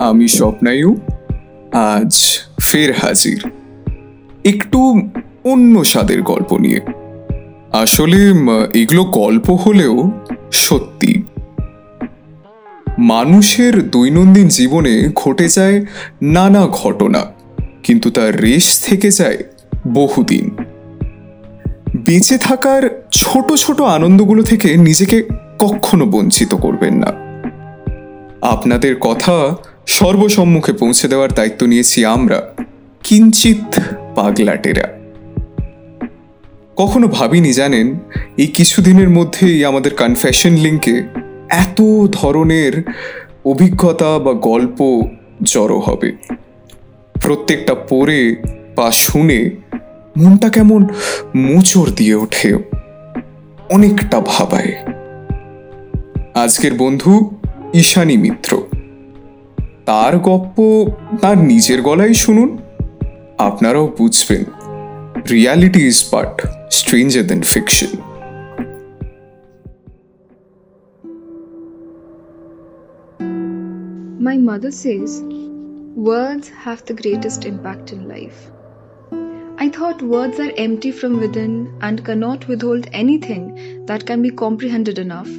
আমি স্বপ্নায়ু আজ ফের হাজির। একটু অন্য স্বাদের গল্প নিয়ে। আসলে এগুলো গল্প হলেও সত্যি। মানুষের দৈনন্দিন জীবনে ঘটে যায় নানা ঘটনা, কিন্তু তার রেশ থেকে যায় বহুদিন। বেঁচে থাকার ছোট ছোট আনন্দগুলো থেকে নিজেকে কখনো বঞ্চিত করবেন না। আপনাদের কথা সর্বসম্মুখে পৌঁছে দেওয়ার দায়িত্ব নিয়েছি আমরা কিঞ্চিত পাগলাটেরা। কখনো ভাবিনি জানেন, এই কিছুদিনের মধ্যেই আমাদের কনফেশন লিঙ্কে এত ধরনের অভিজ্ঞতা বা গল্প জড়ো হবে। প্রত্যেকটা পড়ে বা শুনে মনটা কেমন মোচড় দিয়ে ওঠে, অনেকটা ভাবায়। আজকের বন্ধু ঈশানী মিত্র। তার গপ্প তার নিজের গলায় শুনুন আপনারাও বুঝবেন reality is but stranger than fiction My mother says, words have the greatest impact in life. I thought words are empty from within and cannot withhold anything that can be comprehended enough.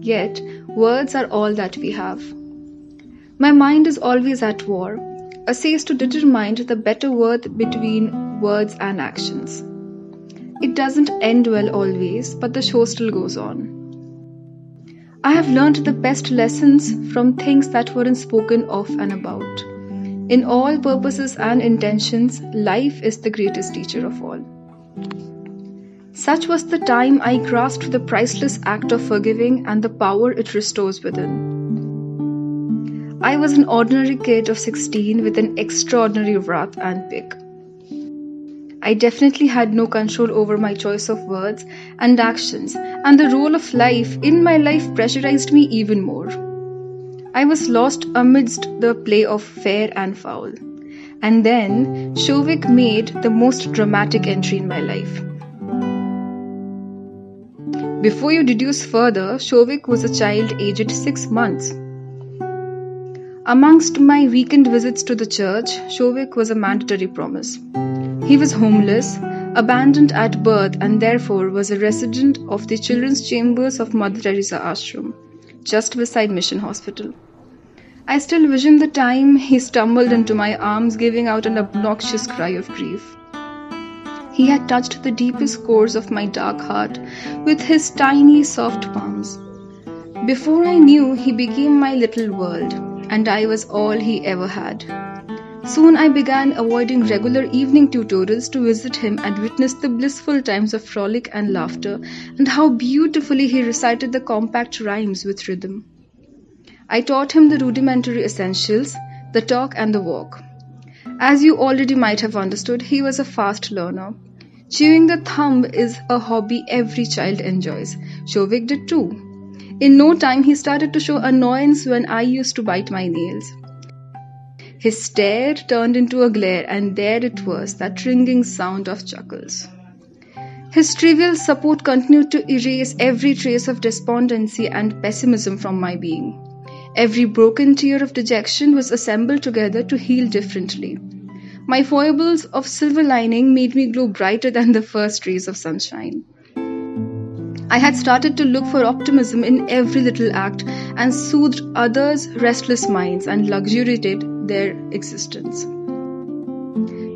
Yet, words are all that we have. My mind is always at war, essays to determine the better worth between words and actions. It doesn't end well always, but the show still goes on. I have learned the best lessons from things that weren't spoken of and about. In all purposes and intentions, life is the greatest teacher of all. Such was the time I grasped the priceless act of forgiving and the power it restores within. I was an ordinary kid of 16 with an extraordinary wrath and pick. I definitely had no control over my choice of words and actions, and the role of life in my life pressurized me even more. I was lost amidst the play of fair and foul. And then Shovik made the most dramatic entry in my life. Before you deduce further, Shovik was a child aged six months. Amongst my weekend visits to the church, Shovik was a mandatory promise. He was homeless, abandoned at birth, and therefore was a resident of the children's chambers of Mother Teresa Ashram, just beside Mission Hospital. I still vision the time he stumbled into my arms, giving out an obnoxious cry of grief. He had touched the deepest cores of my dark heart with his tiny, soft palms. Before I knew, he became my little world, and I was all he ever had. Soon I began avoiding regular evening tutorials to visit him and witness the blissful times of frolic and laughter, and how beautifully he recited the compact rhymes with rhythm. I taught him the rudimentary essentials, the talk and the walk. As you already might have understood, he was a fast learner. Chewing the thumb is a hobby every child enjoys. Shovik did too. In no time, he started to show annoyance when I used to bite my nails. His stare turned into a glare, and there it was, that ringing sound of chuckles. His trivial support continued to erase every trace of despondency and pessimism from my being. Every broken tear of dejection was assembled together to heal differently. My foibles of silver lining made me glow brighter than the first rays of sunshine. I had started to look for optimism in every little act and soothed others' restless minds and luxuriated their existence.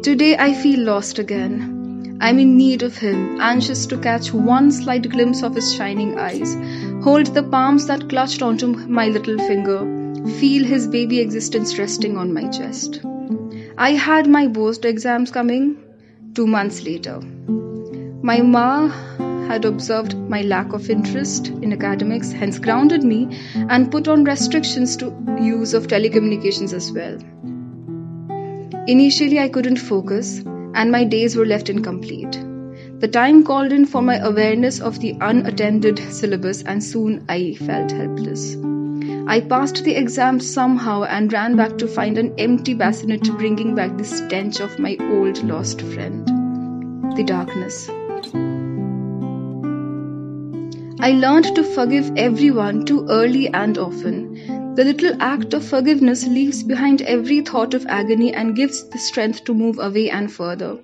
Today I feel lost again. I'm in need of him, anxious to catch one slight glimpse of his shining eyes, hold the palms that clutched onto my little finger, feel his baby existence resting on my chest. I had my board exams coming two months later. My ma had observed my lack of interest in academics, hence grounded me and put on restrictions to use of telecommunications as well. Initially, I couldn't focus, and my days were left incomplete. The time called in for my awareness of the unattended syllabus, and soon I felt helpless. I passed the exam somehow and ran back to find an empty bassinet bringing back the stench of my old lost friend. The darkness. I learned to forgive everyone too early and often. The little act of forgiveness leaves behind every thought of agony and gives the strength to move away and further.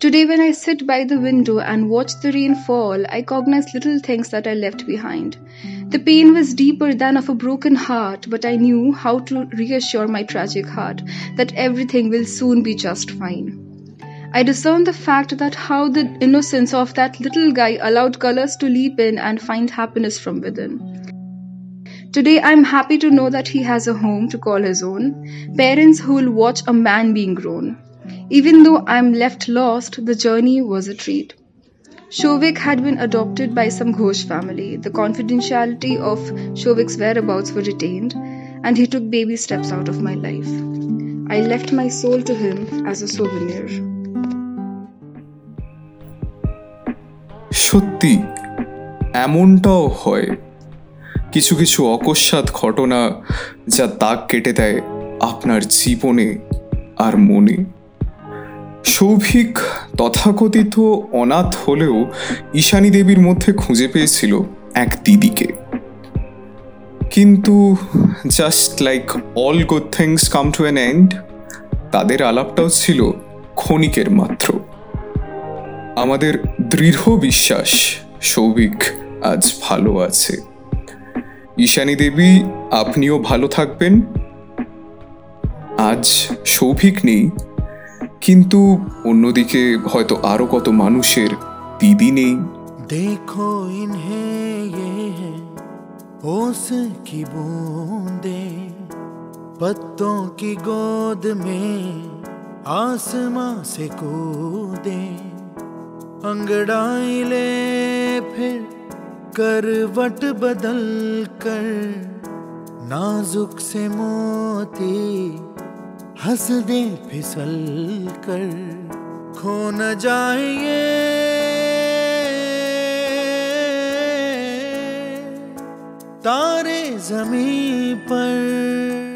Today, when I sit by the window and watch the rain fall, I cognize little things that I left behind. The pain was deeper than of a broken heart, but I knew how to reassure my tragic heart that everything will soon be just fine. I discern the fact that how the innocence of that little guy allowed colors to leap in and find happiness from within. Today, I'm happy to know that he has a home to call his own, parents who will watch a man being grown. Even though I'm left lost, the journey was a treat. Shovik had been adopted by some Ghosh family. The confidentiality of Shovik's whereabouts were retained, and he took baby steps out of my life. I left my soul to him as a souvenir. সত্যি, এমনটাও হয়। কিছু কিছু অকস্মাৎ ঘটনা যা দাগ কেটে দেয় আপনার জীবনে আর মনে। সৌভিক তথাকথিত অনাথ হলেও ঈশানী দেবীর মধ্যে খুঁজে পেয়েছিল এক দিদিকে। কিন্তু just like all good things come to an end তাদের আলাপটাও ছিল ক্ষণিকের মাত্র। আমাদের দৃঢ় বিশ্বাস সৌভিক আজ ভালো আছে ঈশানী দেবী আপনিও ভালো থাকবেন আজ সৌভিক নেই কিন্তু অন্যদিকে হয়তো আরো কত মানুষের দিদি নেই देखो इन्हें ये है ओस की बूंदे पत्तों की गोद में आसमां से कूदे अंगड़ाई ले फिर करवट बदल कर नाजुक से मोती हंस दे फिसल कर, खो न जाएँगे तारे ज़मीन पर